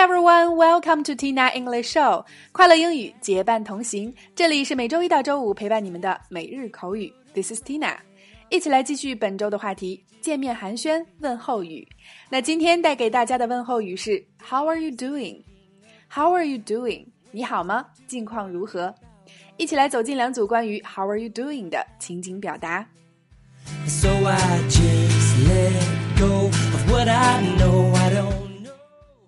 everyone, welcome to Tina English Show。快乐英语结伴同行，这里是每周一到周五陪伴你们的每日口语。This is Tina，一起来继续本周的话题——见面寒暄问候语。那今天带给大家的问候语是 How are you doing? How are you doing? 你好吗？近况如何？一起来走进两组关于 How are you doing 的情景表达。So I just let go of what I know I don't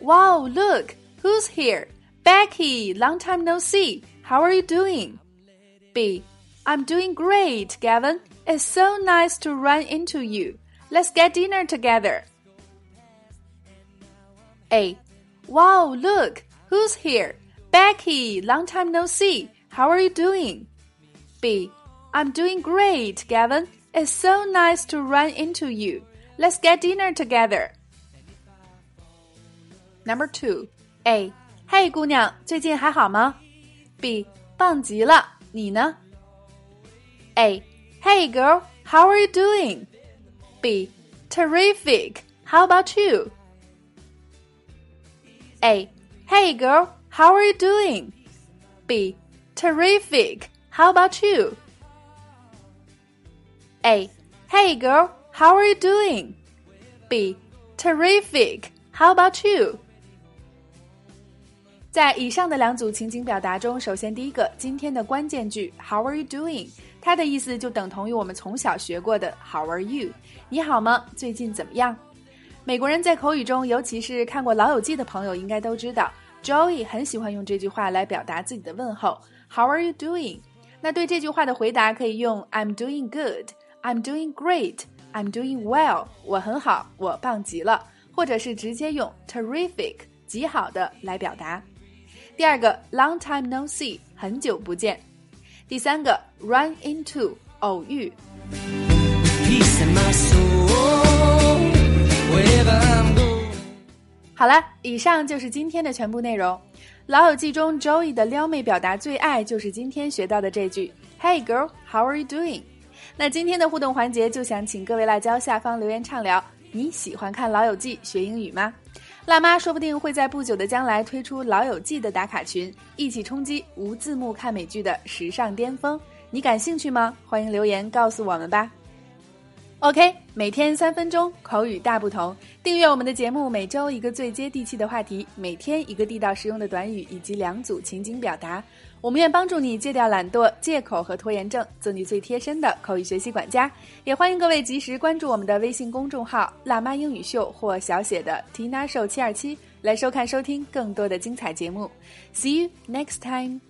Wow, look, who's here? Becky, long time no see. How are you doing? B. I'm doing great, Gavin. It's so nice to run into you. Let's get dinner together. A. Wow, look, who's here? Becky, long time no see. How are you doing? B. I'm doing great, Gavin. It's so nice to run into you. Let's get dinner together. Number two, A. Hey，姑娘，最近还好吗？B. 棒极了，你呢？A. Hey, girl, how are you doing? B. Terrific. How about you? A. Hey, girl, how are you doing? B. Terrific. How about you? A. Hey, girl, how are you doing? B. Terrific. How about you? 在以上的两组情景表达中，首先第一个今天的关键句 How are you doing？它的意思就等同于我们从小学过的 How are you？你好吗？最近怎么样？美国人在口语中，尤其是看过《老友记》的朋友，应该都知道，Joey 很喜欢用这句话来表达自己的问候 How are you doing？那对这句话的回答可以用 I'm doing good，I'm doing great，I'm doing well，我很好，我棒极了，或者是直接用 terrific，极好的来表达。第二个，long time no see，很久不见。第三个，run into，偶遇。好了，以上就是今天的全部内容。老友记中，Joey 的撩妹表达最爱就是今天学到的这句：“Hey girl, how are you doing？” 那今天的互动环节就想请各位辣椒下方留言畅聊，你喜欢看老友记学英语吗？辣妈说不定会在不久的将来推出《老友记》的打卡群，一起冲击无字幕看美剧的时尚巅峰。你感兴趣吗？欢迎留言告诉我们吧。OK，每天三分钟口语大不同，订阅我们的节目，每周一个最接地气的话题，每天一个地道实用的短语以及两组情景表达。我们愿帮助你戒掉懒惰、借口和拖延症，做你最贴身的口语学习管家。也欢迎各位及时关注我们的微信公众号“辣妈英语秀”或小写的 “Tina Show 七二七”，来收看收听更多的精彩节目。See you next time.